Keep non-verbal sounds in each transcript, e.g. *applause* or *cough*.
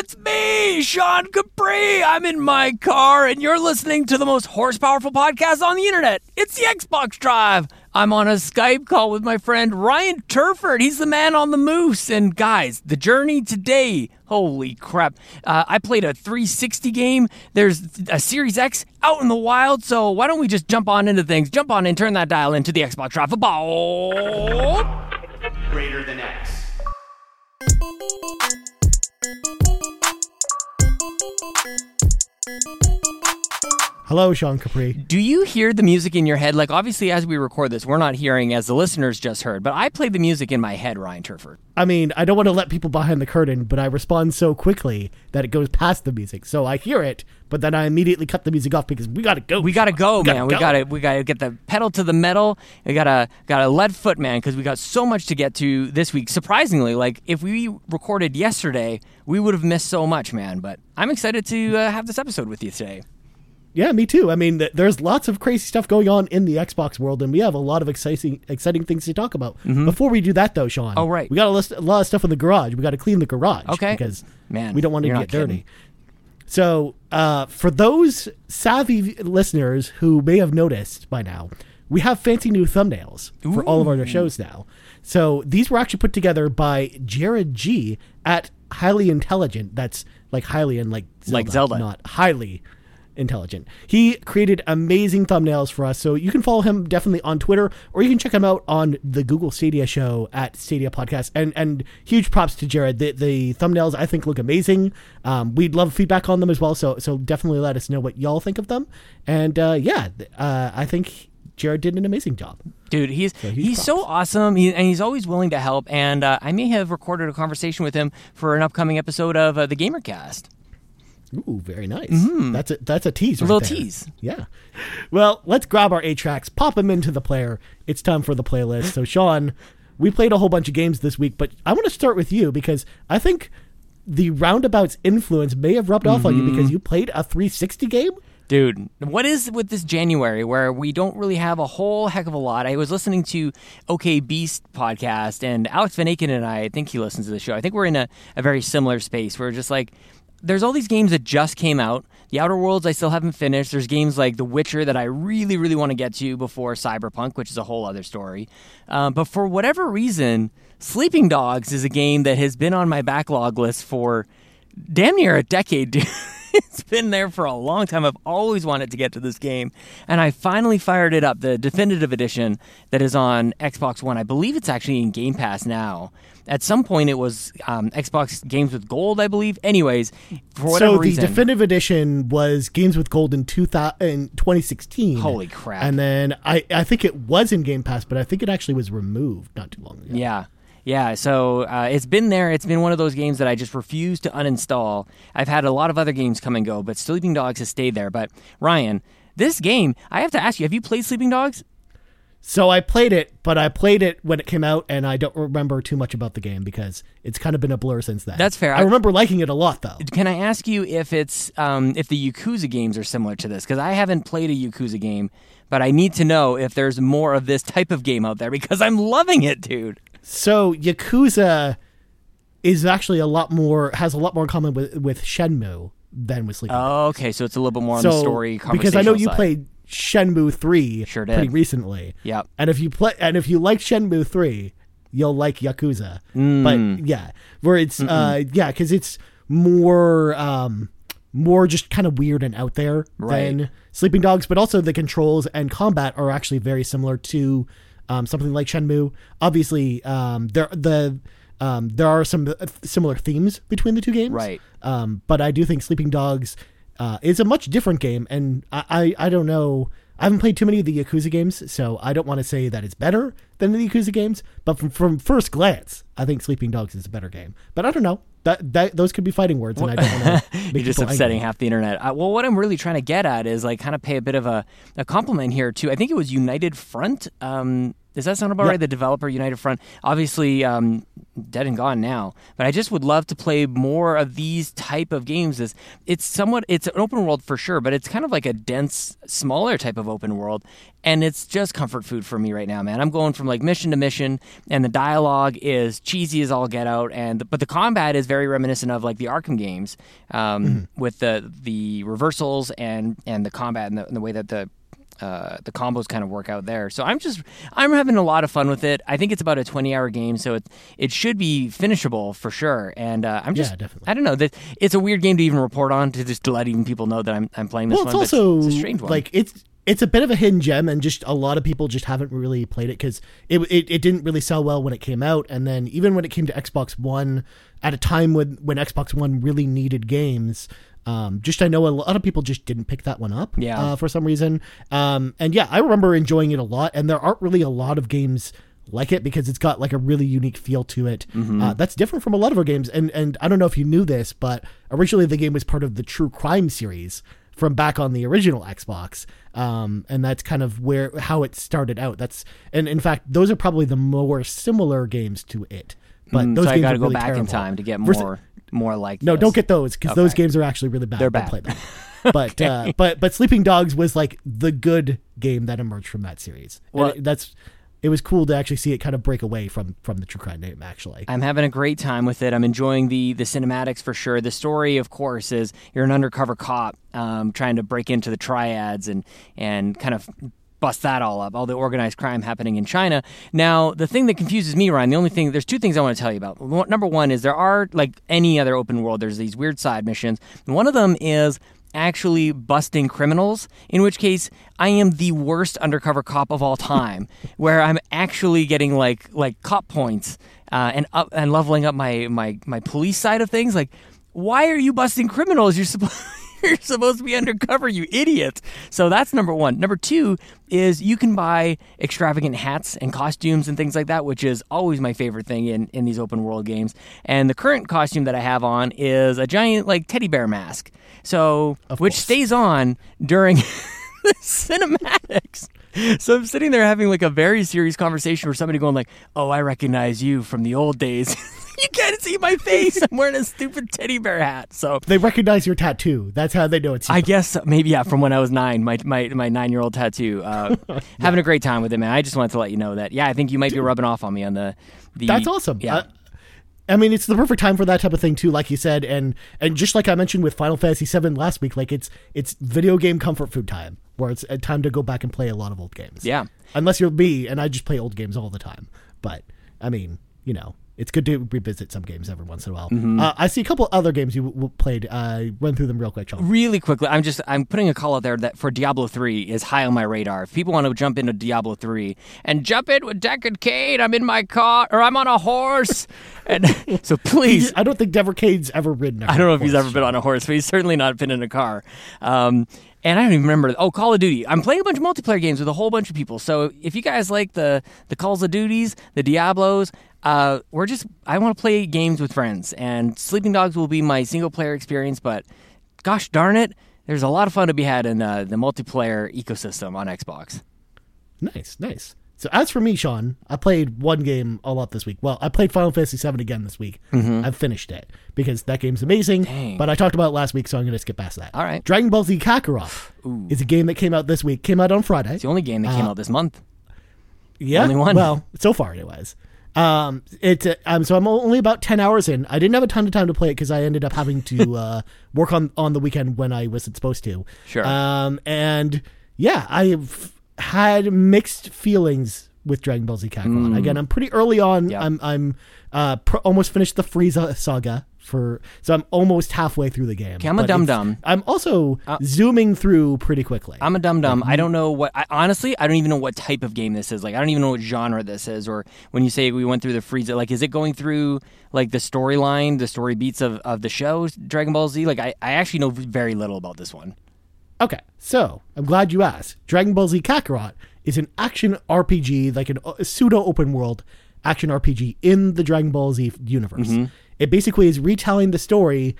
it's me, Sean Capri. I'm in my car, and you're listening to the most horsepowerful podcast on the internet. It's the Xbox Drive. I'm on a Skype call with my friend Ryan Turford. He's the man on the moose. And guys, the journey today, holy crap. Uh, I played a 360 game. There's a Series X out in the wild. So why don't we just jump on into things? Jump on and turn that dial into the Xbox Drive. Ball. Greater than X. Thank you. Hello, Sean Capri. Do you hear the music in your head? Like, obviously, as we record this, we're not hearing as the listeners just heard, but I play the music in my head, Ryan Turford. I mean, I don't want to let people behind the curtain, but I respond so quickly that it goes past the music. So I hear it, but then I immediately cut the music off because we gotta go. We gotta go, gotta man. We gotta we gotta get the pedal to the metal. We gotta gotta lead foot, man, because we got so much to get to this week. Surprisingly, like if we recorded yesterday, we would have missed so much, man. But I'm excited to uh, have this episode with you today. Yeah, me too. I mean, th- there's lots of crazy stuff going on in the Xbox world, and we have a lot of exciting, exciting things to talk about. Before we do that, though, Sean. Mm-hmm. Oh, right. We got a, list, a lot of stuff in the garage. We got to clean the garage. Okay. Because Man, we don't want to get dirty. So, uh, for those savvy listeners who may have noticed by now, we have fancy new thumbnails for all of our shows now. So these were actually put together by Jared G at HylianTelligent. That's like Hylian like Zelda, Like Zelda. not highly intelligent. He created amazing thumbnails for us, so you can follow him definitely on Twitter, or you can check him out on the Google Stadia show at Stadia Podcast. And and huge props to Jared. The the thumbnails I think look amazing. Um, we'd love feedback on them as well. So so definitely let us know what y'all think of them. And uh, yeah, uh, I think Jared did an amazing job. Dude, he's huge he's so awesome, he, and he's always willing to help. And uh, I may have recorded a conversation with him for an upcoming episode of uh, the GamerCast. Ooh, very nice. That's a that's a tease. A right little there. tease. Yeah. Well, let's grab our eight tracks, pop them into the player. It's time for the playlist. So, *laughs* Sean, we played a whole bunch of games this week, but I want to start with you because I think the roundabout's influence may have rubbed off on you Mm-hmm. because you played a 360 game. Dude, what is with this January where we don't really have a whole heck of a lot? I was listening to OK Beast podcast, and Alex Van Aken and I, I think he listens to the show. I think we're in a, a very similar space. We're just like, there's all these games that just came out. The Outer Worlds I still haven't finished. There's games like The Witcher that I really, really want to get to before Cyberpunk, which is a whole other story. Um, but for whatever reason, Sleeping Dogs is a game that has been on my backlog list for damn near a decade, dude. *laughs* it's been there for a long time. I've always wanted to get to this game. And I finally fired it up, the definitive edition that is on Xbox One. I believe it's actually in Game Pass now. At some point, it was um, Xbox Games with Gold, I believe. Anyways, for whatever so the reason. definitive edition was Games with Gold in, 2000, in 2016. Holy crap. And then I, I think it was in Game Pass, but I think it actually was removed not too long ago. Yeah. Yeah, so uh, it's been there. It's been one of those games that I just refuse to uninstall. I've had a lot of other games come and go, but Sleeping Dogs has stayed there. But Ryan, this game, I have to ask you, have you played Sleeping Dogs? So I played it, but I played it when it came out, and I don't remember too much about the game because it's kind of been a blur since then. That's fair. I remember liking it a lot, though. Can I ask you if it's um, if the Yakuza games are similar to this? Because I haven't played a Yakuza game, but I need to know if there's more of this type of game out there because I'm loving it, dude. So Yakuza is actually a lot more has a lot more in common with with Shenmue than with Sleeping. Oh, okay, so it's a little bit more on so the story conversation. because I know you side. played Shenmue three Sure pretty recently. Yep. And if you play and if you like Shenmue three, you'll like Yakuza. Mm. But yeah, where it's uh yeah, because it's more um more just kind of weird and out there Right. than Sleeping Dogs, but also the controls and combat are actually very similar to um, something like Shenmue. Obviously, um, there the um, there are some uh, similar themes between the two games, Right. Um, but I do think Sleeping Dogs uh, is a much different game, and I, I I don't know. I haven't played too many of the Yakuza games, so I don't want to say that it's better than the Yakuza games. But from, from first glance, I think Sleeping Dogs is a better game. But I don't know. That, that those could be fighting words, and I don't want to *laughs* You're just upsetting angry. half the internet. Uh, well, what I'm really trying to get at is like kind of pay a bit of a, a compliment here too. I think it was United Front. Um, Does that sound about right? The developer United Front, obviously um, dead and gone now. But I just would love to play more of these type of games. As it's somewhat, it's an open world for sure, but it's kind of like a dense, smaller type of open world, and it's just comfort food for me right now, man. I'm going from like mission to mission, and the dialogue is cheesy as all get out, and but the combat is very reminiscent of like the Arkham games, um, with the the reversals and and the combat and the, and the way that the uh, the combos kind of work out there. So I'm just I'm having a lot of fun with it. I think it's about a 20 hour game, so it it should be finishable for sure. And uh, I'm just Yeah, definitely. I don't know that it's a weird game to even report on to just to let even people know that I'm I'm playing this well, one. it's also it's a strange one. like it's it's a bit of a hidden gem, and just a lot of people just haven't really played it because it, it it didn't really sell well when it came out, and then even when it came to Xbox One, at a time when when Xbox One really needed games. Um, just I know a lot of people just didn't pick that one up Yeah. uh, for some reason. Um, and yeah, I remember enjoying it a lot. And there aren't really a lot of games like it because it's got like a really unique feel to it. Uh, that's different from a lot of our games. And and I don't know if you knew this, but originally the game was part of the True Crime series from back on the original Xbox. Um, and that's kind of where how it started out. That's and in fact those are probably the more similar games to it. But Mm, those so I games got to are go really back in terrible. time to get more more like no, this. don't get those because those games are actually really bad. They're bad. play them. *laughs* but uh, but but Sleeping Dogs was like the good game that emerged from that series. And Well- it- that's it was cool to actually see it kind of break away from from the True Crime name. Actually, I'm having a great time with it. I'm enjoying the the cinematics for sure. The story, of course, is you're an undercover cop um, trying to break into the triads and and kind of bust that all up, all the organized crime happening in China. Now, the thing that confuses me, Ryan, the only thing, there's two things I want to tell you about. Number one is there are like any other open world, there's these weird side missions. One of them is actually busting criminals, in which case I am the worst undercover cop of all time, *laughs* where I'm actually getting like like cop points uh, and up and leveling up my my my police side of things. Like, why are you busting criminals? You're supposed *laughs* you're supposed to be undercover, you idiot. So that's number one. Number two is you can buy extravagant hats and costumes and things like that, which is always my favorite thing in, in these open world games. And the current costume that I have on is a giant like teddy bear mask. So which course. stays on during *laughs* the cinematics. So I'm sitting there having like a very serious conversation with somebody going like, "Oh, I recognize you from the old days." *laughs* you can't see my face. I'm wearing a stupid teddy bear hat. So they recognize your tattoo. That's how they know it's you. I guess maybe yeah, from when I was nine, my my, my nine year old tattoo. Uh, *laughs* Having a great time with it, man. I just wanted to let you know that. Yeah, I think you might be rubbing off on me on the. the That's awesome. Yeah. Uh, I mean, it's the perfect time for that type of thing too, like you said, and and just like I mentioned with Final Fantasy VII last week, like it's it's video game comfort food time, where it's a time to go back and play a lot of old games. Yeah. unless you're me, and I just play old games all the time. But I mean, you know, it's good to revisit some games every once in a while. Mm-hmm. Uh, I see a couple other games you w- played. Uh, run through them real quick, Sean. Really quickly, I'm just I'm putting a call out there that for Diablo 3 is high on my radar. If people want to jump into Diablo 3 and jump in with Deckard Cain, I'm in my car or I'm on a horse, *laughs* and *laughs* so please I don't think Deckard Cain's ever ridden. I I don't know if he's ever been on a horse, but he's certainly not been in a car. Um, and I don't even remember. Oh, Call of Duty. I'm playing a bunch of multiplayer games with a whole bunch of people. So if you guys like the the Calls of Duties, the Diablos, uh, we're just I want to play games with friends. And Sleeping Dogs will be my single player experience. But gosh darn it, there's a lot of fun to be had in uh, the multiplayer ecosystem on Xbox. Nice, nice. So as for me, Sean, I played one game a lot this week. Well, I played Final Fantasy VII again this week. I've finished it because that game's amazing. Mm-hmm. Dang. But I talked about it last week, so I'm going to skip past that. All right. Dragon Ball Z Kakarot *sighs* is a game that came out this week. Came out on Friday. It's the only game that came out this month. Yeah. Only one. Well, so far anyways. Um, it's uh, um, so I'm only about ten hours in. I didn't have a ton of time to play it because I ended up having to *laughs* uh, work on on the weekend when I wasn't supposed to. Sure. Um, and yeah, I've had mixed feelings with Dragon Ball Z Kakarot. Again, I'm pretty early on. Mm. Yeah. I'm I'm uh pr- almost finished the Frieza saga for so I'm almost halfway through the game. Okay, I'm a dum dum. I'm also zooming through pretty quickly. I'm a dum dum. I don't know what. I, honestly, I don't even know what type of game this is. Like, I don't even know what genre this is. Or when you say we went through the Frieza, like, is it going through like the storyline, the story beats of, of the show Dragon Ball Z? Like, I, I actually know very little about this one. Okay, so I'm glad you asked. Dragon Ball Z Kakarot is an action RPG, like an, a pseudo open world action RPG in the Dragon Ball Z universe. It basically is retelling the story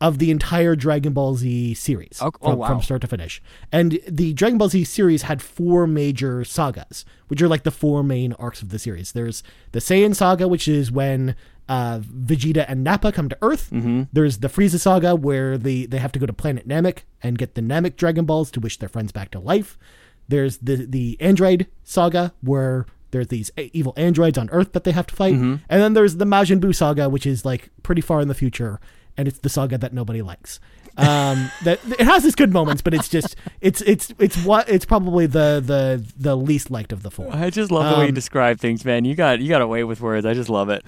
of the entire Dragon Ball Z series Oh- oh, from, wow. from start to finish. And the Dragon Ball Z series had four major sagas, which are like the four main arcs of the series. There's the Saiyan saga, which is when uh, Vegeta and Nappa come to Earth. Mm-hmm. There's the Frieza saga, where the, they have to go to planet Namek and get the Namek Dragon Balls to wish their friends back to life. There's the the android saga where there's these evil androids on Earth that they have to fight, and then there's the Majin Buu saga, which is like pretty far in the future, and it's the saga that nobody likes. Um, *laughs* that it has its good moments, but it's just it's it's it's what it's probably the the the least liked of the four. I just love the way you Um, describe things, man. You got you got a way with words. I just love it.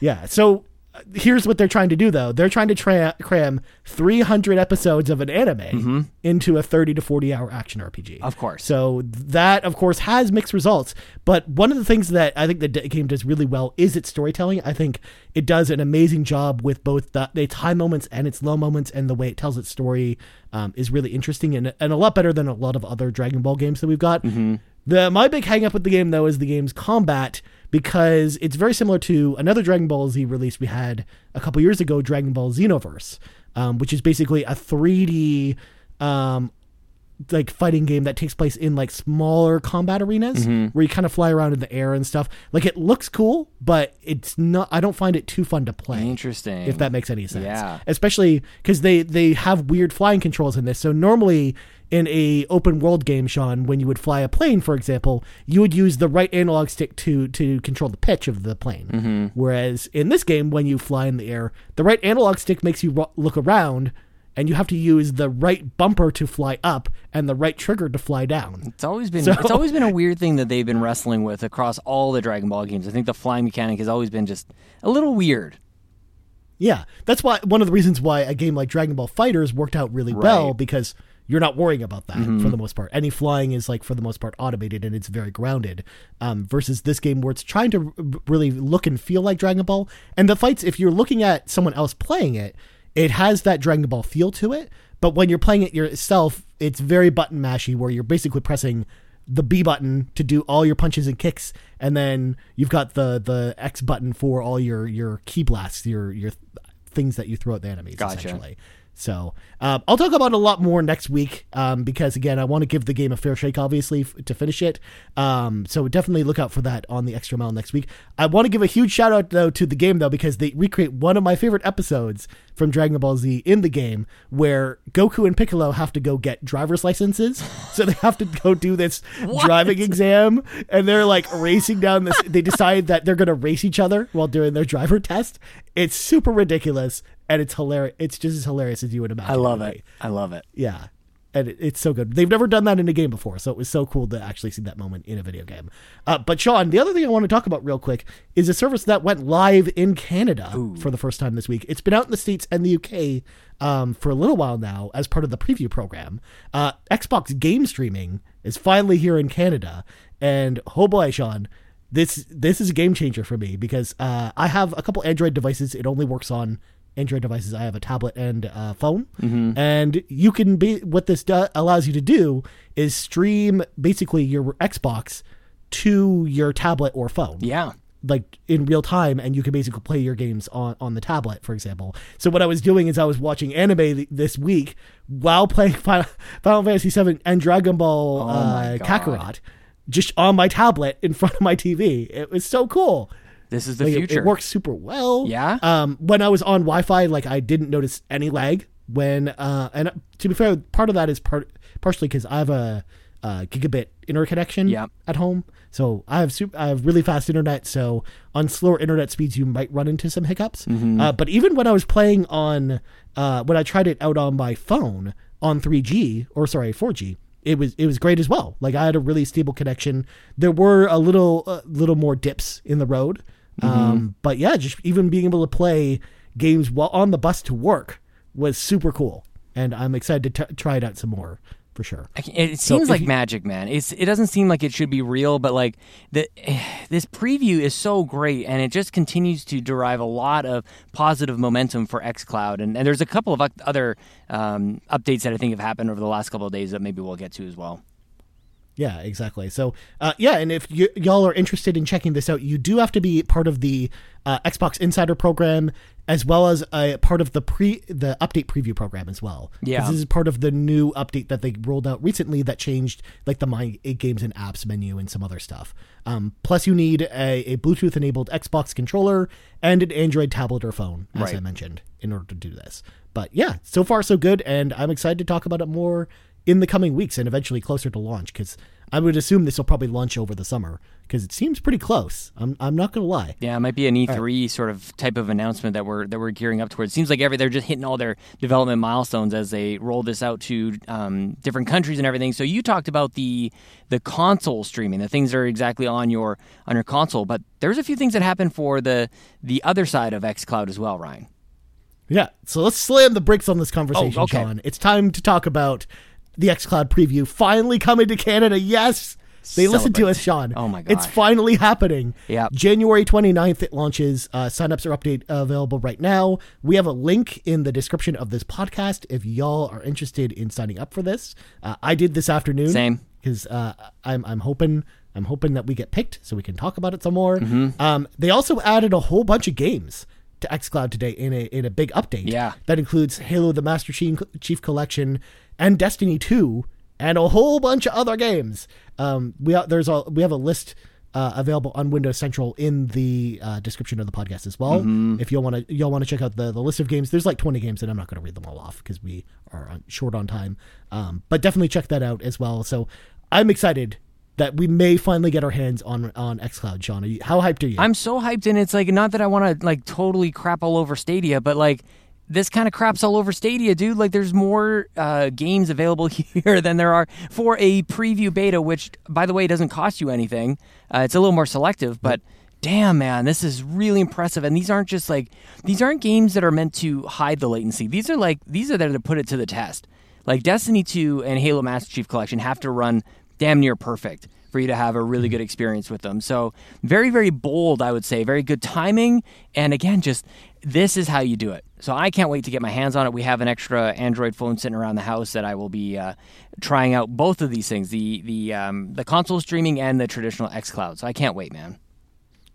yeah. So here's what they're trying to do, though. They're trying to tra- cram 300 episodes of an anime into a 30 to 40 hour action RPG. Of course. So that, of course, has mixed results. But one of the things that I think the game does really well is its storytelling. I think it does an amazing job with both the, its high moments and its low moments, and the way it tells its story um, is really interesting and, and a lot better than a lot of other Dragon Ball games that we've got. The my big hang up with the game though is the game's combat because it's very similar to another Dragon Ball Z release we had a couple years ago, Dragon Ball Xenoverse, um, which is basically a 3D um, like fighting game that takes place in like smaller combat arenas where you kind of fly around in the air and stuff. Like it looks cool, but it's not. I don't find it too fun to play. Interesting. If that makes any sense. Yeah. Especially because they they have weird flying controls in this. So normally in a open world game, Sean, when you would fly a plane, for example, you would use the right analog stick to to control the pitch of the plane. Mm-hmm. Whereas in this game, when you fly in the air, the right analog stick makes you ro- look around. And you have to use the right bumper to fly up and the right trigger to fly down. It's always been So- it's always been a *laughs* weird thing that they've been wrestling with across all the Dragon Ball games. I think the flying mechanic has always been just a little weird. Yeah, that's why one of the reasons why a game like Dragon Ball FighterZ worked out really well because you're not worrying about that for the most part. Any flying is like for the most part automated and it's very grounded. Um, versus this game where it's trying to r- really look and feel like Dragon Ball. And the fights, if you're looking at someone else playing it, it has that Dragon Ball feel to it. But when you're playing it yourself, it's very button mashy where you're basically pressing the B button to do all your punches and kicks, and then you've got the the X button for all your your ki blasts, your your things that you throw at the enemies. Gotcha. Essentially. So um, I'll talk about a lot more next week um, because again I want to give the game a fair shake, obviously, f- to finish it. Um, so definitely look out for that on the extra mile next week. I want to give a huge shout out though to the game though because they recreate one of my favorite episodes from Dragon Ball Z in the game where Goku and Piccolo have to go get driver's licenses. *laughs* so they have to go do this driving exam and they're like racing down this. They decide that they're going to race each other while doing their driver test. It's super ridiculous and it's hilarious. It's just as hilarious as you would imagine. I love it. I love it. Yeah. And it, it's so good. They've never done that in a game before, so it was so cool to actually see that moment in a video game. Uh, but Sean, the other thing I want to talk about real quick is a service that went live in Canada for the first time this week. It's been out in the States and the UK um, for a little while now as part of the preview program. Uh, Xbox game streaming is finally here in Canada, and oh boy, Sean, this this is a game changer for me because uh, I have a couple Android devices. It only works on Android devices. I have a tablet and a phone, and you can be what this do, allows you to do is stream basically your Xbox to your tablet or phone. Yeah. like in real time and you can basically play your games on on the tablet for example. So what i was doing is i was watching anime th- this week while playing *laughs* final, final fantasy 7 and dragon ball Oh uh, kakarot just on my tablet in front of my tv it was so cool This is the Like, it- future. It, works super well. Yeah? Um, when I was on Wi-Fi, like I didn't notice any lag. When uh, and to be fair, part of that is part partially because I have a, uh gigabit interconnection Yeah. at home, so I have super, I have really fast internet. So on slower internet speeds, you might run into some hiccups. Mm-hmm. Uh, but even when I was playing on uh, when I tried it out on my phone on 3G or sorry 4G. It was it was great as well. Like I had a really stable connection. There were a little uh, little more dips in the road, um, but yeah, just even being able to play games while on the bus to work was super cool, and I'm excited to t- try it out some more for sure. I It seems if like you- magic, man. It's it doesn't seem like it should be real, but like the *sighs* this preview is so great, and it just continues to derive a lot of positive momentum for XCloud. And, and there's a couple of other um, updates that I think have happened over the last couple of days that maybe we'll get to as well. Yeah, exactly. So, uh, yeah, and if y- y'all are interested in checking this out, you do have to be part of the uh, Xbox Insider program as well as a part of the pre the update preview program as well. Yeah. this is part of the new update that they rolled out recently that changed like the My Games and Apps menu and some other stuff. Um, plus, you need a, a Bluetooth enabled Xbox controller and an Android tablet or phone, as Right. I mentioned, in order to do this. But yeah, so far so good, and I'm excited to talk about it more in the coming weeks and eventually closer to launch because I would assume this will probably launch over the summer because it seems pretty close. I'm I'm not gonna lie. Yeah, it might be an E3 sort of type of announcement that we're that we're gearing up towards. It seems like every they're just hitting all their development milestones as they roll this out to um, different countries and everything. So you talked about the the console streaming, the things that are exactly on your on your console, but there's a few things that happen for the the other side of XCloud as well, Ryan. Yeah, so let's slam the brakes on this conversation, Oh, okay. Sean. It's time to talk about the xCloud preview finally coming to Canada. Yes, they listened to us, Sean. Oh my god. It's finally happening. Yeah. January 29th it launches. Uh, signups are update available right now. We have a link in the description of this podcast if y'all are interested in signing up for this. Uh, I did this afternoon. Same. because uh, I'm I'm hoping I'm hoping that we get picked so we can talk about it some more. Mm-hmm. Um, they also added a whole bunch of games to XCloud today in a in a big update. Yeah. that includes Halo: The Master Chief, Collection and Destiny 2 and a whole bunch of other games. Um, we there's a we have a list. Uh, available on Windows Central in the uh, description of the podcast as well. Mm-hmm. If y'all want to, y'all want to check out the, the list of games. There's like 20 games, and I'm not going to read them all off because we are on, short on time. Um, but definitely check that out as well. So I'm excited that we may finally get our hands on on XCloud. Sean, you, how hyped are you? I'm so hyped, and it's like not that I want to like totally crap all over Stadia, but like this kind of craps all over Stadia, dude. Like there's more uh, games available *laughs* here than there are for a preview beta, which by the way doesn't cost you anything. Uh, it's a little more selective, but. Damn man, this is really impressive. And these aren't just like these aren't games that are meant to hide the latency. These are like these are there to put it to the test. Like Destiny 2 and Halo Master Chief Collection have to run damn near perfect for you to have a really good experience with them. So, very, very bold, I would say. Very good timing. And again, just this is how you do it. So, I can't wait to get my hands on it. We have an extra Android phone sitting around the house that I will be uh, trying out both of these things the, the, um, the console streaming and the traditional xCloud. So, I can't wait, man.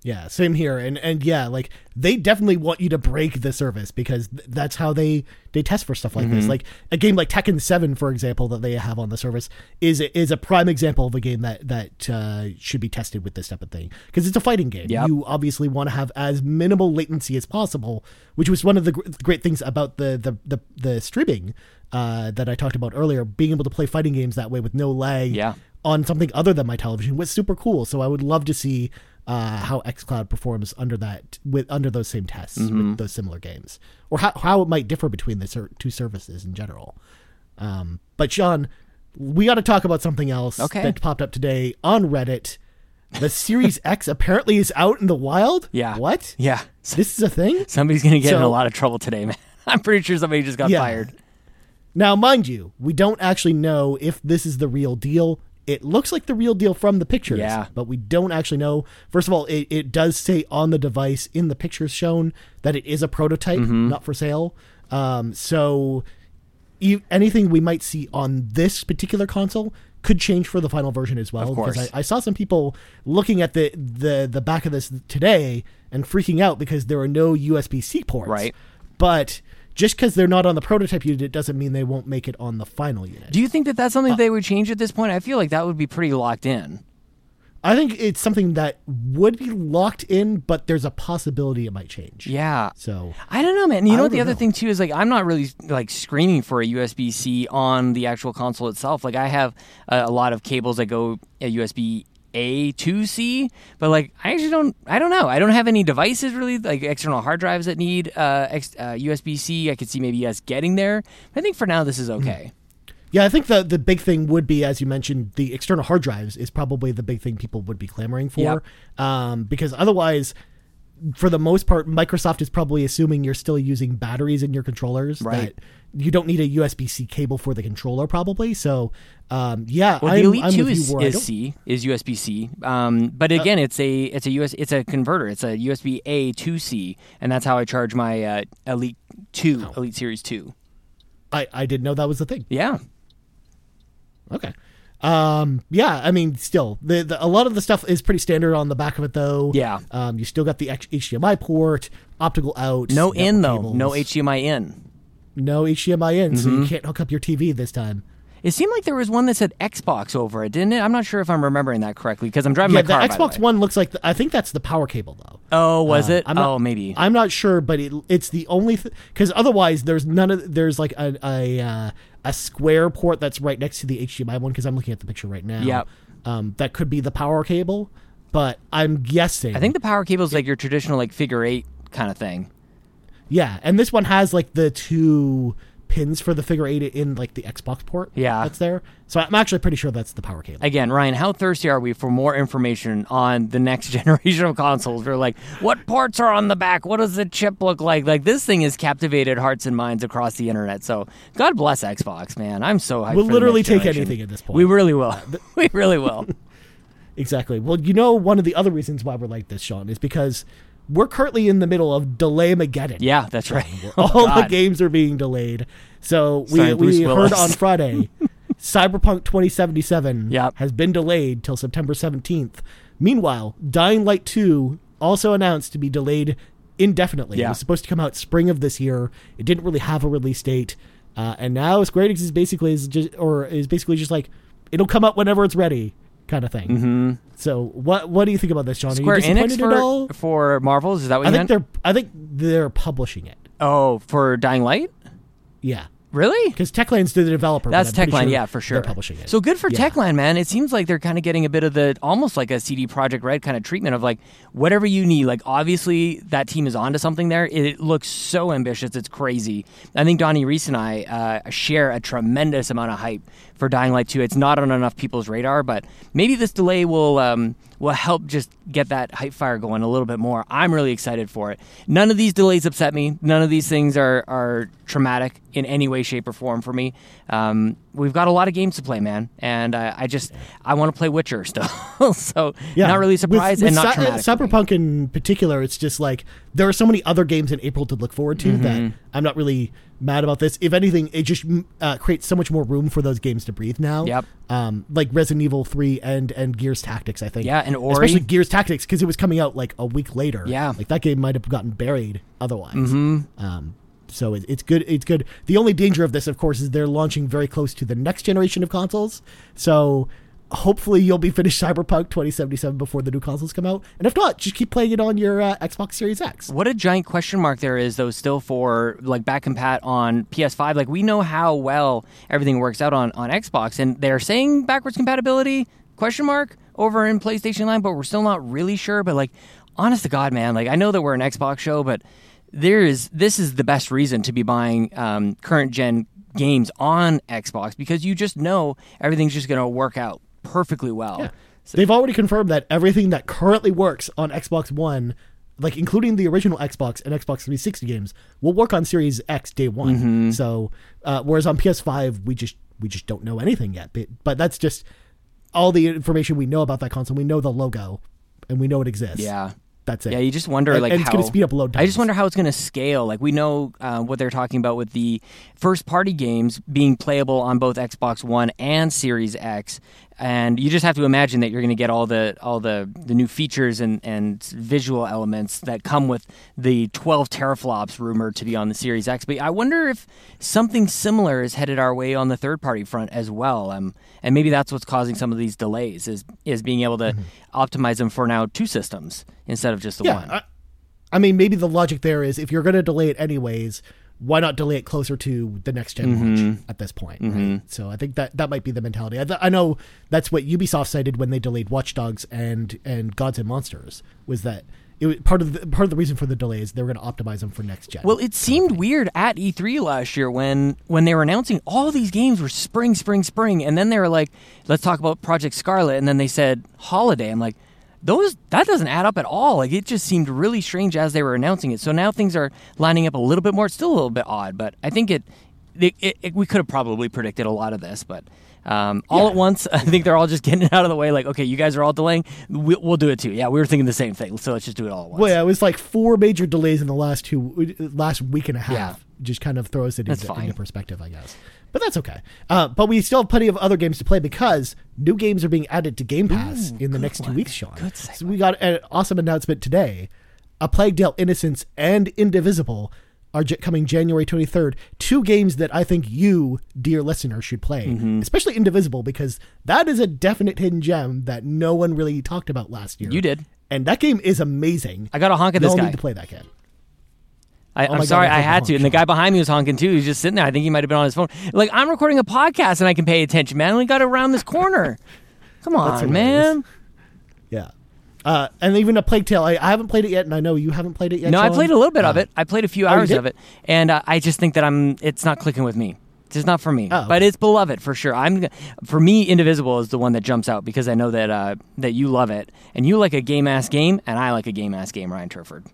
Yeah, same here. And and yeah, like they definitely want you to break the service because th- that's how they they test for stuff like Mm-hmm. this. Like a game like Tekken 7 for example that they have on the service is is a prime example of a game that that uh, should be tested with this type of thing because it's a fighting game. Yep. You obviously want to have as minimal latency as possible, which was one of the gr- great things about the the the, the streaming uh, that I talked about earlier, being able to play fighting games that way with no lag Yeah. on something other than my television was super cool. So I would love to see uh, how XCloud performs under that with under those same tests Mm-hmm. with those similar games, or how how it might differ between the ser- two services in general. Um, but Sean, we got to talk about something else Okay. that popped up today on Reddit. The Series X *laughs* apparently is out in the wild. Yeah. What? Yeah. This is a thing. Somebody's going to get in a lot of trouble today, man. *laughs* I'm pretty sure somebody just got Yeah. fired. Now, mind you, we don't actually know if this is the real deal. It looks like the real deal from the pictures, Yeah. but we don't actually know. First of all, it, it does say on the device in the pictures shown that it is a prototype, Mm-hmm. not for sale. Um, so e- anything we might see on this particular console could change for the final version as well. Because I, I saw some people looking at the, the the back of this today and freaking out because there are no USB C ports. Right. But just because they're not on the prototype unit, it doesn't mean they won't make it on the final unit. Do you think that that's something Uh, they would change at this point? I feel like that would be pretty locked in. I think it's something that would be locked in, but there's a possibility it might change. Yeah. So I don't know, man. You I know what the other know. thing too is like I'm not really like screaming for a USB C on the actual console itself. Like I have a, a lot of cables that go a USB A to C, but like I actually don't. I don't know. I don't have any devices really like external hard drives that need uh, ex, uh, USB C. I could see maybe us getting there. I think for now this is okay. yeah, I think the the big thing would be, as you mentioned, the external hard drives is probably the big thing people would be clamoring for, um, because otherwise. For the most part, Microsoft is probably assuming you're still using batteries in your controllers. Right. That you don't need a USB C cable for the controller, probably. So, um, yeah, Well, I'm, the Elite I'm Two is, you where I is Uh, C is USB C, um, but again, it's a it's a US it's a converter. It's a USB A to C, and that's how I charge my uh, Elite Two, Elite Series Two. I, I didn't know that was the thing. Yeah, Okay. Um, yeah, I mean, still, the, the a lot of the stuff is pretty standard on the back of it, though. Yeah. Um, you still got the HDMI port, optical out, No in though. cables. No HDMI in. no HDMI in, so Mm-hmm. you can't hook up your TV this time. It seemed like there was one that said Xbox over it, didn't it? I'm not sure if I'm remembering that correctly because I'm driving Yeah, my the car. by Xbox way. One looks like the, I think that's the power cable though. Oh, was Uh, it? I'm not- oh, maybe. I'm not sure, but it, it's the only because otherwise there's none of there's like a a, uh, a square port that's right next to the HDMI one because I'm looking at the picture right now. Yep. Um, that could be the power cable, but I'm guessing. I think the power cable is like your traditional like figure eight kind of thing. yeah, and this one has like the two pins for the figure eight in like the Xbox port. Yeah. that's there. So I'm actually pretty sure that's the power cable. Again, Ryan, how thirsty are we for more information on the next *laughs* generation of consoles? We're like, what ports are on the back? What does the chip look like? Like this thing has captivated hearts and minds across the internet. So God bless Xbox, man. I'm so hyped. We'll literally take generation. anything at this point. We really will. *laughs* *laughs* we really will. Exactly. Well, you know, one of the other reasons why we're like this, Sean, is because we're currently in the middle of delay Mageddon. Yeah, that's right. *laughs* all Oh, the games are being delayed. So we we heard on Friday, *laughs* Cyberpunk 2077 Yep. has been delayed till September 17th. Meanwhile, Dying Light 2 also announced to be delayed indefinitely. It Yeah. was supposed to come out spring of this year. It didn't really have a release date, uh, and now Square Enix is basically is just or is basically just like it'll come out whenever it's ready, kind of thing. Mm-hmm. So what what do you think about this? Square Are you disappointed Enix at all? for, for Marvels? Is that what I you think meant? they're I think they're publishing it. Oh, for Dying Light? Yeah. Really? Because Techland's the developer. That's Techland, sure yeah, for sure. They're publishing it. So good for Yeah. Techland, man. It seems like they're kind of getting a bit of the almost like a CD Projekt Red kind of treatment of like whatever you need. Like obviously that team is onto something there. It looks so ambitious, it's crazy. I think Donnie Reese and I uh, share a tremendous amount of hype for Dying Light 2. It's not on enough people's radar, but maybe this delay will um, will help just get that hype fire going a little bit more. I'm really excited for it. None of these delays upset me. None of these things are are traumatic in any way, shape, or form for me. Um, we've got a lot of games to play, man, and uh, I just I want to play Witcher still. *laughs* so yeah. not really With- surprised with and not Cy- for. Cyberpunk in particular, it's just like there are so many other games in April to look forward to that Mm-hmm. I'm not really mad about this. If anything, it just uh, creates so much more room for those games to breathe now. Yep. Um, like Resident Evil 3 and and Gears Tactics, I think. Yeah, and Ori. especially Gears Tactics because it was coming out like a week later. Yeah. like that game might have gotten buried otherwise. Mm-hmm. Um, so it, it's good. It's good. The only danger of this, of course, is they're launching very close to the next generation of consoles. So hopefully you'll be finished Cyberpunk 2077 before the new consoles come out. And if not, just keep playing it on your uh, Xbox Series X. What a giant question mark there is, though, still for like back compat on PS5. Like we know how well everything works out on on Xbox, and they're saying backwards compatibility question mark over in PlayStation Line, but we're still not really sure. But like, honest to God, man, like I know that we're an Xbox show, but there is this is the best reason to be buying um, current gen games on Xbox because you just know everything's just going to work out perfectly well. They've already confirmed that everything that currently works on Xbox One, like including the original Xbox and Xbox 360 games, will work on Series X day one. Mm-hmm. So, uh, whereas on PS5, we just we just don't know anything yet. But, but that's just all the information we know about that console. We know the logo, and we know it exists. Yeah. That's it. Yeah, you just wonder And- like and it's how gonna speed up load I just wonder how it's going to scale. Like we know uh, what they're talking about with the first party games being playable on both Xbox One and Series X, and you just have to imagine that you're going to get all the all the, the new features and, and visual elements that come with the 12 teraflops rumored to be on the Series X. But I wonder if something similar is headed our way on the third party front as well. Um, and maybe that's what's causing some of these delays is is being able to optimize them for now two systems instead of just the Yeah, one. I, I mean, maybe the logic there is if you're going to delay it anyways, why not delay it closer to the next gen Mm-hmm. launch at this point? Right? So I think that that might be the mentality. I, th- I know that's what Ubisoft cited when they delayed Watch Dogs and and Gods and Monsters was that it was part of the part of the reason for the delay is they were going to optimize them for next gen. Well, it seemed weird at E3 last year when when they were announcing all these games were spring, spring, spring, and then they were like, "Let's talk about Project Scarlett," and then they said holiday. I'm like, those that doesn't add up at all. Like it just seemed really strange as they were announcing it. So now things are lining up a little bit more. It's still a little bit odd, but I think it. it, it, it we could have probably predicted a lot of this, but um, all at once, *laughs* I think they're all just getting it out of the way. Like, okay, you guys are all delaying. We, we'll do it too. Yeah, we were thinking the same thing. So let's just do it all at once. well, yeah, it was like four major delays in the last two last week and a half. Yeah. just kind of throws it into, into perspective, I guess. But that's okay. Uh, but we still have plenty of other games to play because new games are being added to Game Pass in the next two weeks, Sean. Good so we got an awesome announcement today. A Plague Tale Innocence and Indivisible are j- coming January 23rd. Two games that I think you, dear listener, should play, Mm-hmm. especially Indivisible, because that is a definite hidden gem that no one really talked about last year. You did. And that game is amazing. I got a honk at this guy. need to play that game. I, Oh my I'm God, sorry, I I had the to. honk, And the guy behind me was honking too. He's just sitting there. I think he might have been on his phone. Like I'm recording a podcast and I can pay attention, man. I only got around this corner. *laughs* Come on, man. Yeah. Uh, and even a Plague Tale, I, I haven't played it yet, and I know you haven't played it yet. No, I played a little bit of Uh, it. I played a few Oh, hours did? of it, and uh, I just think that I'm. It's not clicking with me. It's just not for me. Oh, But it's beloved for sure. I'm. For me, Indivisible is the one that jumps out because I know that uh, that you love it, and you like a game ass game, and I like a game ass game. Ryan Turford.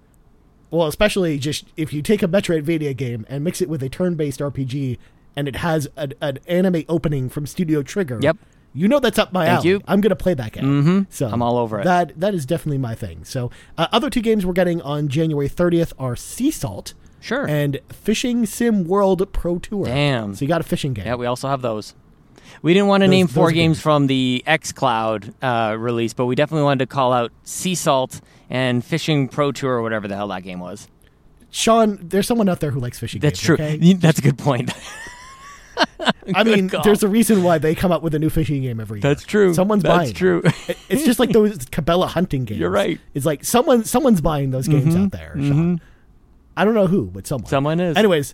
Well, especially just if you take a Metroidvania game and mix it with a turn-based RPG, and it has an, an anime opening from Studio Trigger. Yep. You know that's up my Thank alley. you. I'm gonna play that game. Mm-hmm. So I'm all over it. That that is definitely my thing. So uh, other two games we're getting on January 30th are Sea Salt Sure. and Fishing Sim World Pro Tour. Damn. So you got a fishing game. Yeah, we also have those. We didn't want to Those- name four are games from the xCloud uh, release, but we definitely wanted to call out Sea Salt and Fishing Pro Tour or whatever the hell that game was. Sean, there's someone out there who likes fishing That's games. true. Okay? *laughs* That's a good point. *laughs* I mean, *laughs* call. there's a reason why they come up with a new fishing game every year. That's true. Someone's That's buying. true. them. It's just like those Cabela hunting games. You're right. Mm-hmm. It's like someone someone's buying those games out there. Sean. I don't know who, but someone. Someone is. Anyways,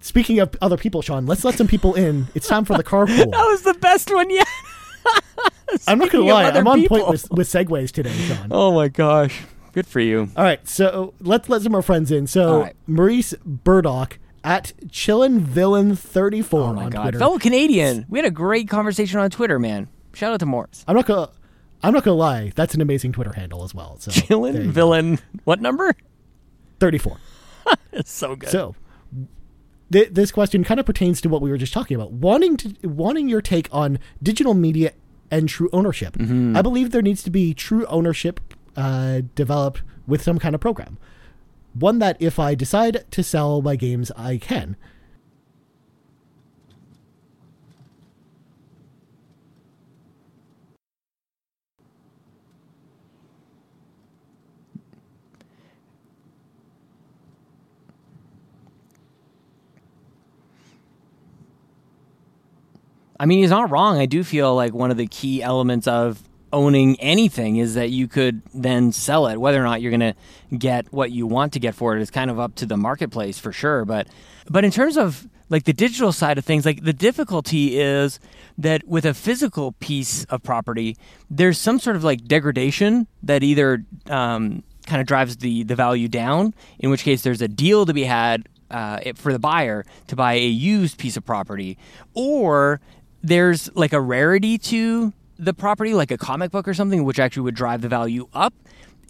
speaking of other people, Sean, let's let some people in. It's time for the carpool. that was the best one yet. *laughs* I'm not gonna lie, I'm on people. point with, with segues today, Sean. Oh my gosh. Good for you. All right, so let's let some more friends in. So All right. Maurice Burdock at Chillin Villain 34 Oh my on god. Twitter. Fellow Canadian. We had a great conversation on Twitter, man. Shout out to Morris. I'm not gonna I'm not gonna lie, that's an amazing Twitter handle as well. So Chillin' you go. villain. What number? 34. *laughs* It's so good. So, th- this question kind of pertains to what we were just talking about. Wanting to wanting your take on digital media and true ownership. Mm-hmm. I believe there needs to be true ownership uh, developed with some kind of program. One that, if I decide to sell my games, I can. I mean, he's not wrong. I do feel like one of the key elements of owning anything is that you could then sell it. Whether or not you're going to get what you want to get for it is kind of up to the marketplace for sure. But but in terms of like the digital side of things, like the difficulty is that with a physical piece of property, there's some sort of like degradation that either um, kind of drives the the value down. In which case, there's a deal to be had uh, for the buyer to buy a used piece of property, or there's like a rarity to the property, like a comic book or something, which actually would drive the value up.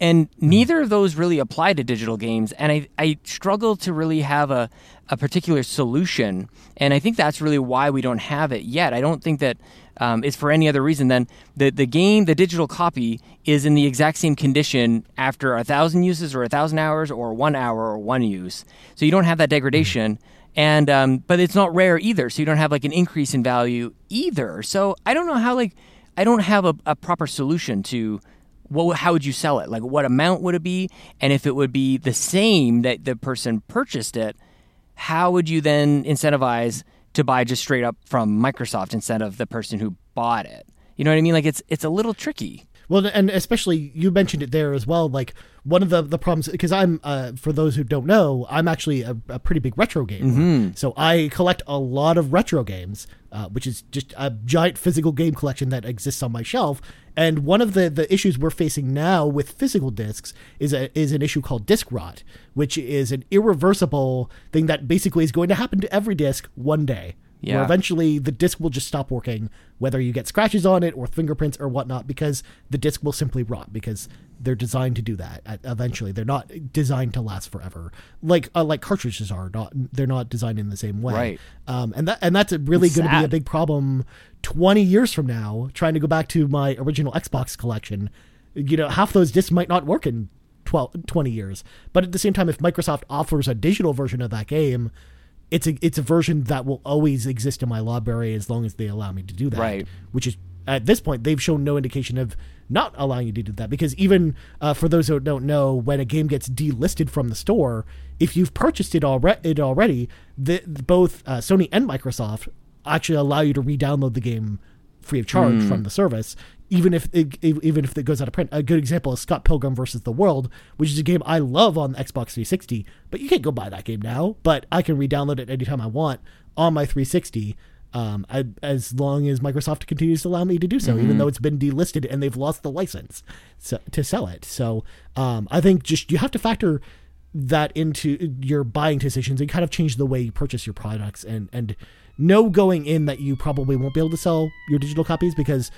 And neither of those really apply to digital games. And I, I struggle to really have a, a particular solution. And I think that's really why we don't have it yet. I don't think that um, it's for any other reason than the, the game, the digital copy, is in the exact same condition after a thousand uses or a thousand hours or one hour or one use. So you don't have that degradation and um, but it's not rare either so you don't have like an increase in value either. So i don't know how like i don't have a, a proper solution to what how would you sell it? Like what amount would it be? And if it would be the same that the person purchased it how would you then incentivize to buy just straight up from microsoft instead of the person who bought it? You know what i mean? Like it's it's a little tricky Well, and especially you mentioned it there as well. Like one of the the problems because I'm uh, for those who don't know, I'm actually a, a pretty big retro gamer. So I collect a lot of retro games, uh, which is just a giant physical game collection that exists on my shelf. And one of the, the issues we're facing now with physical discs is a, is an issue called disk rot, which is an irreversible thing that basically is going to happen to every disc one day. Where Yeah. eventually the disc will just stop working, whether you get scratches on it or fingerprints or whatnot, because the disc will simply rot because they're designed to do that. Eventually, they're not designed to last forever, like uh, like cartridges are. Not they're not designed in the same way. Right. Um, and that and that's really going to be a big problem twenty years from now. Trying to go back to my original Xbox collection, you know, half those discs might not work in 12, 20 years. But at the same time, if Microsoft offers a digital version of that game it's a it's a version that will always exist in my library as long as they allow me to do that. Right. Which is at this point they've shown no indication of not allowing you to do that because even uh, for those who don't know, when a game gets delisted from the store, if you've purchased it already, it already, the, both uh, Sony and Microsoft actually allow you to re-download the game free of charge from the service, even if it, even if it goes out of print. A good example is Scott Pilgrim versus the World, which is a game I love on Xbox 360, but you can't go buy that game now. But I can re-download it anytime I want on my 360. Um, I, as long as Microsoft continues to allow me to do so, even though it's been delisted and they've lost the license so, to sell it. So um, I think just you have to factor that into your buying decisions and kind of change the way you purchase your products and and know going in that you probably won't be able to sell your digital copies because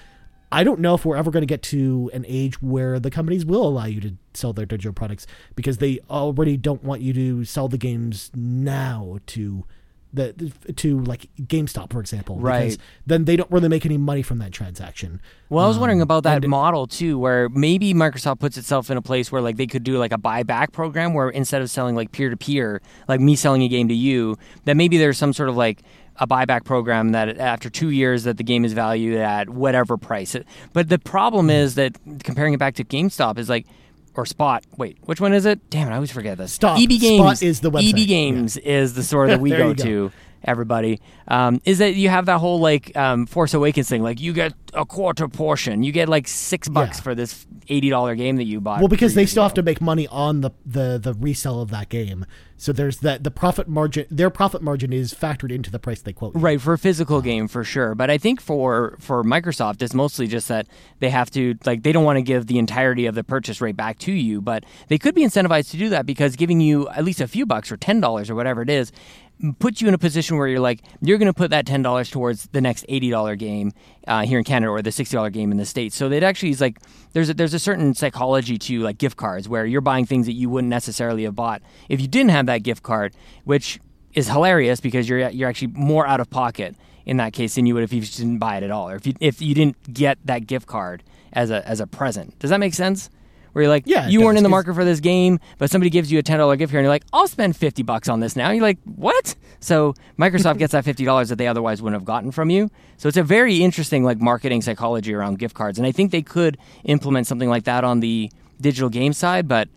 I don't know if we're ever going to get to an age where the companies will allow you to sell their digital products because they already don't want you to sell the games now to the to like GameStop for example Right. because then they don't really make any money from that transaction. Well, I was wondering Um, about that model too, where maybe Microsoft puts itself in a place where like they could do like a buyback program where instead of selling like peer to peer, like me selling a game to you, that maybe there's some sort of like a buyback program that after two years that the game is valued at whatever price. But the problem Hmm. is that comparing it back to GameStop is like or Spot. Wait, which one is it? Damn it, I always forget this. Stop. EB Spot Games is the website. EB Games is the store that *laughs* we go, go. to everybody um, is that you have that whole like um, Force Awakens thing. Like you get a quarter portion, you get like six bucks Yeah. for this eighty dollar game that you bought. Well, because they still have to make money on the, the the resale of that game. So there's that the profit margin. Their profit margin is factored into the price they quote. you. Right for a physical game for sure, but I think for for Microsoft it's mostly just that they have to like they don't want to give the entirety of the purchase rate back to you, but they could be incentivized to do that because giving you at least a few bucks or ten dollars or whatever it is puts you in a position where you're like you're going to put that ten dollars towards the next eighty dollar game uh, here in Canada or the sixty dollar game in the states. So it actually is like there's a, there's a certain psychology to like gift cards where you're buying things that you wouldn't necessarily have bought if you didn't have that gift card, which is hilarious because you're you're actually more out of pocket in that case than you would if you just didn't buy it at all or if you if you didn't get that gift card as a as a present. Does that make sense? Where you're like, Yeah, you weren't in the market for this game, but somebody gives you a ten dollar gift here, and you're like, I'll spend fifty bucks on this now. And you're like, what? So Microsoft gets that fifty dollars that they otherwise wouldn't have gotten from you. So it's a very interesting like marketing psychology around gift cards, and I think they could implement something like that on the digital game side, but.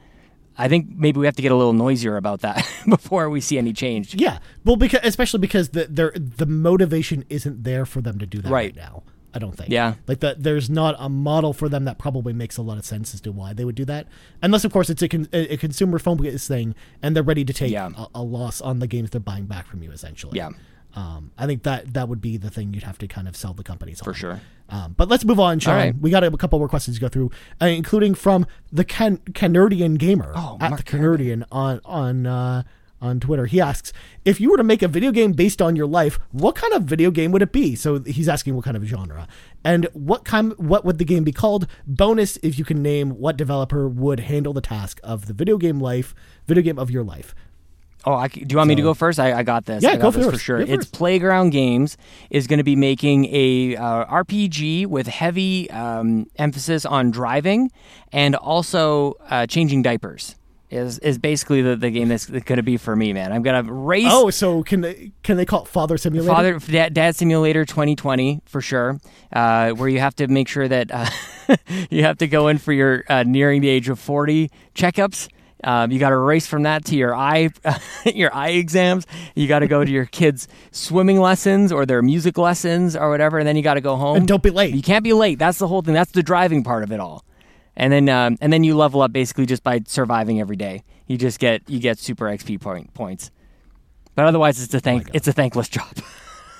I think maybe we have to get a little noisier about that *laughs* before we see any change. Yeah. Well, because especially because the the motivation isn't there for them to do that right, Right. now. I don't think. Yeah. Like that, there's not a model for them that probably makes a lot of sense as to why they would do that, unless of course it's a, con- a consumer focused thing and they're ready to take Yeah. a, a loss on the games they're buying back from you. Essentially. Yeah. Um, I think that that would be the thing you'd have to kind of sell the companies on. For sure. Um, but let's move on, Sean. right. We got a couple more questions to go through, uh, including from the Can- Canardian Gamer Oh, at Mark the Canardian on on uh, on Twitter. He asks if you were to make a video game based on your life, what kind of video game would it be? So he's asking what kind of genre and what kind what would the game be called? Bonus if you can name what developer would handle the task of the video game life, video game of your life. Oh, I do you want me to go first? I, I got this. Yeah, I got go this for sure. It's first. Playground Games is going to be making a uh, RPG with heavy um, emphasis on driving and also uh, changing diapers. Is is basically the, the game that's going to be for me, man. I'm going to race. Oh, so can they can they call it Father Simulator? Father Dad, Dad Simulator 2020 for sure, uh, where you have to make sure that uh, *laughs* you have to go in for your uh, nearing the age of 40 checkups. Um, you got to race from that to your eye *laughs* your eye exams. You got to go to your kids' swimming lessons or their music lessons or whatever, and then you got to go home. And don't be late. You can't be late. That's the whole thing. That's the driving part of it all. And then um, and then you level up basically just by surviving every day. You just get you get super XP point, points. But otherwise, it's a thank it's a thankless job.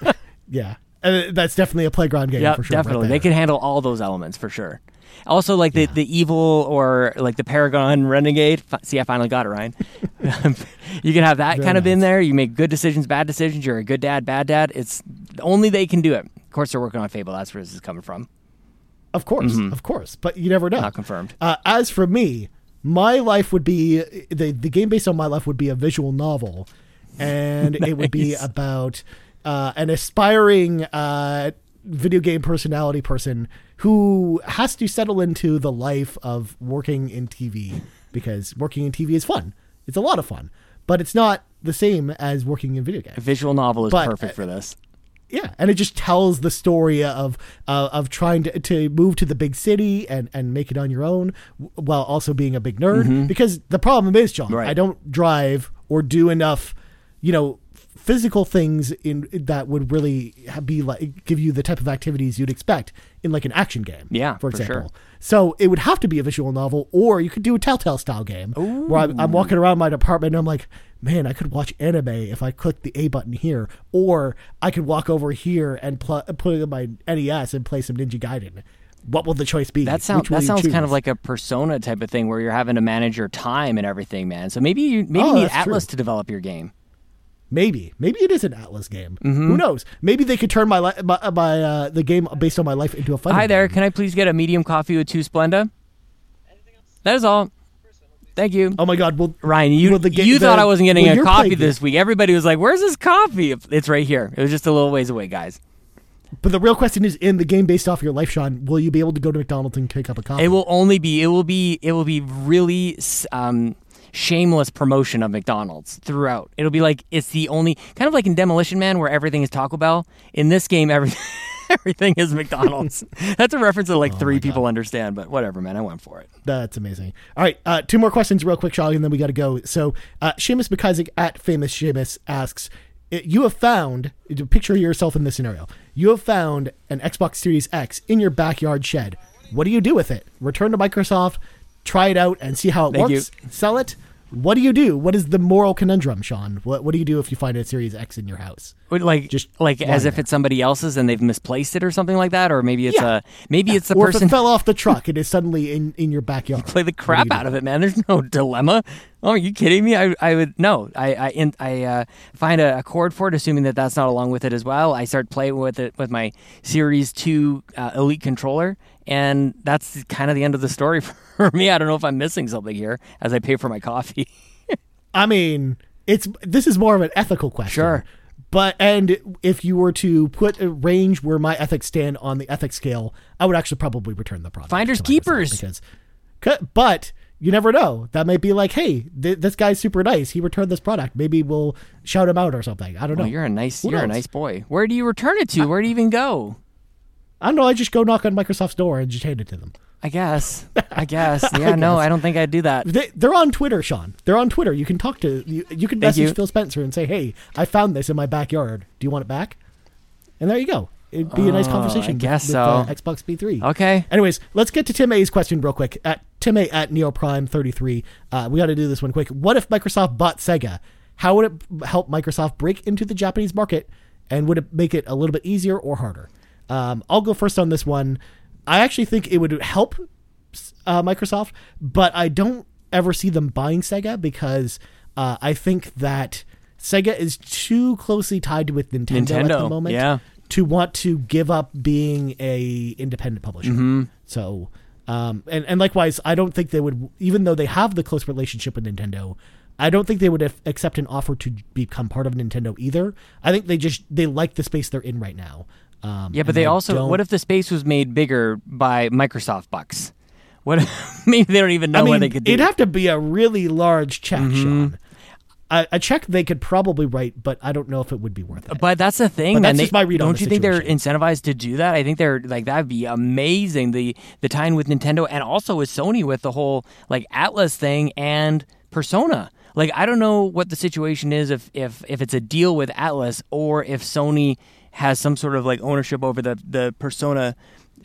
*laughs* Yeah, uh, that's definitely a playground game Yeah, for sure. right definitely. they can handle all those elements for sure. Also, like the, the evil or like the Paragon Renegade. See, I finally got it, Ryan. *laughs* you can have that Very kind of in there. You make good decisions, bad decisions. You're a good dad, bad dad. It's only they can do it. Of course, they're working on Fable. That's where this is coming from. Of course, of course, but you never know. Mm-hmm. Not confirmed. Uh, as for me, my life would be the the game based on my life would be a visual novel, and it would be *laughs* about uh, an aspiring uh, video game personality person who has to settle into the life of working in TV because working in TV is fun. It's a lot of fun. but it's not the same as working in video games. A visual novel is But, perfect uh, for this. Yeah, and it just tells the story of uh, of trying to, to move to the big city and, and make it on your own while also being a big nerd. Because the problem is, John, Mm-hmm. Right. I don't drive or do enough, you know, physical things in that would really be like give you the type of activities you'd expect in like an action game. Yeah, for for example. sure. So it would have to be a visual novel, or you could do a Telltale style game where I'm, I'm walking around my apartment and I'm like, man, I could watch anime if I click the A button here, or I could walk over here and pl- put it in my NES and play some Ninja Gaiden. What will the choice be? That sounds that you sounds kind of like a persona type of thing where you're having to manage your time and everything, man. So maybe you maybe Oh, you need that's true. Atlus to develop your game. maybe maybe it is an Atlus game. Mm-hmm. Who knows? Maybe they could turn my li- my, my uh, the game based on my life into a fun. Hi there, can I please get a medium coffee with two Splenda? That is all. Thank you. Oh my God! Well, Ryan, you Well, the you thought I wasn't getting well, a coffee this week. Everybody was like, "Where's this coffee?" It's right here. It was just a little ways away, guys. but the real question is: in the game based off your life, Sean, will you be able to go to McDonald's and pick up a coffee? It will only be it will be it will be really um, shameless promotion of McDonald's throughout. It'll be like it's the only kind of like in Demolition Man where everything is Taco Bell. In this game, every, *laughs* *laughs* everything is McDonald's. *laughs* That's a reference that like three people understand, but whatever, man. I went for it. That's amazing. All right, uh, two more questions, real quick, Sean, and then we got to go. So, uh, Seamus McIsaac at Famous Seamus asks, "You have found picture yourself in this scenario. You have found an Xbox Series X in your backyard shed. What do you do with it? Return to Microsoft, try it out, and see how it Thank works. Sell it. What do you do? What is the moral conundrum, Sean? What What do you do if you find a Series X in your house? Like Just like as if there. it's somebody else's and they've misplaced it or something like that, or maybe it's Yeah. a maybe it's the or if person it fell off the truck, and it is suddenly in in your backyard. play the crap out of it, man. There's no dilemma. Oh, are you kidding me? I, I would no. I I in, I uh, find a, a cord for it, assuming that that's not along with it as well. I start playing with it with my Series Two uh, Elite controller, and that's kind of the end of the story *laughs* for me. I don't know if I'm missing something here as I pay for my coffee. *laughs* I mean, it's this is more of an ethical question. Sure. But and if you were to put a range where my ethics stand on the ethics scale, I would actually probably return the product. Finders keepers. because, 'cause- but you never know. That might be like, hey, th- this guy's super nice. He returned this product. Maybe we'll shout him out or something. I don't know. You're a nice Who you're a nice boy. Where do you return it to? Where do you even go? I don't know. I just go knock on Microsoft's door and just hand it to them. I guess. *laughs* I guess. Yeah. No, guess. I don't think I'd do that. They, they're on Twitter, Sean. They're on Twitter. You can talk to you. You can message you. Phil Spencer and say, "Hey, I found this in my backyard. Do you want it back?" And there you go. It'd be a nice Oh, conversation. I with- guess with, uh, so. Xbox P3. Okay. Anyways, let's get to Tim A's question real quick. At Tim A at NeoPrime33, uh, we got to do this one quick. What if Microsoft bought Sega? How would it help Microsoft break into the Japanese market, and would it make it a little bit easier or harder? Um, I'll go first on this one. I actually think it would help uh, Microsoft, but I don't ever see them buying Sega because uh, I think that Sega is too closely tied with Nintendo, at the moment yeah. to want to give up being a independent publisher. Mm-hmm. So, um, and and likewise, I don't think they would, even though they have the close relationship with Nintendo. I don't think they would accept an offer to become part of Nintendo either. I think they just they like the space they're in right now. Um, Yeah, but and they also. don't- What if the space was made bigger by Microsoft bucks? What? *laughs* Maybe they don't even know I mean, what they could do. Mm-hmm. it'd have to be a really large check, Sean. A, a check they could probably write, but I don't know if it would be worth it. but that's the thing, But that's They- just my read on don't you think they're incentivized to do that? I think they're like that'd be amazing. The the tie-in with Nintendo and also with Sony with the whole like Atlus thing and Persona. Like I don't know what the situation is if if if it's a deal with Atlus or if Sony has some sort of like ownership over the the Persona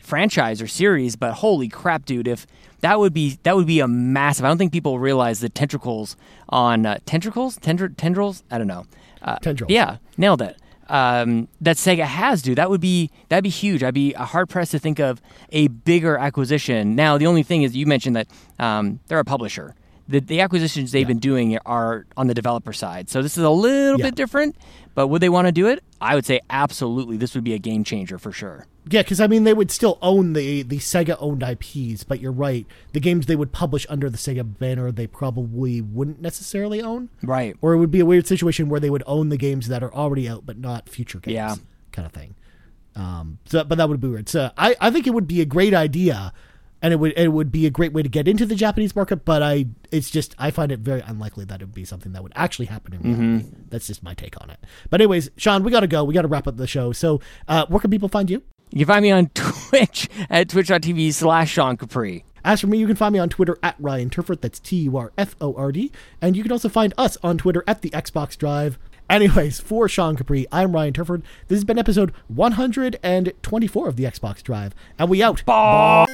franchise or series. But holy crap, dude! If that would be that would be a massive. I don't think people realize the tentacles on uh, tentacles, Tendr- tendrils. I don't know. Uh, Tendrils. Yeah, nailed it. Um, that Sega has, dude. That would be that'd be huge. I'd be hard pressed to think of a bigger acquisition. Now, the only thing is, you mentioned that um, they're a publisher. The, the acquisitions they've been doing are on the developer side, so this is a little Yeah. bit different. But would they want to do it? I would say absolutely. This would be a game changer for sure. Yeah, because I mean, they would still own the the Sega owned IPs, but you're right. The games they would publish under the Sega banner, they probably wouldn't necessarily own. Right. Or it would be a weird situation where they would own the games that are already out, but not future games. Yeah. kind of thing. Um, so, but that would be weird. So I, I think it would be a great idea. And it would it would be a great way to get into the Japanese market. But I, it's just I find it very unlikely that it would be something that would actually happen in reality. That's just my take on it. But anyways, Sean, we got to go. We got to wrap up the show. So, uh, where can people find you? You can find me on *laughs* Twitch at twitch.tv slash Sean Capri. As for me, you can find me on Twitter at Ryan Turford. That's T U R F O R D. And you can also find us on Twitter at the Xbox Drive. Anyways, for Sean Capri, I'm Ryan Turford. This has been episode 124 of the Xbox Drive. And we out. Bye.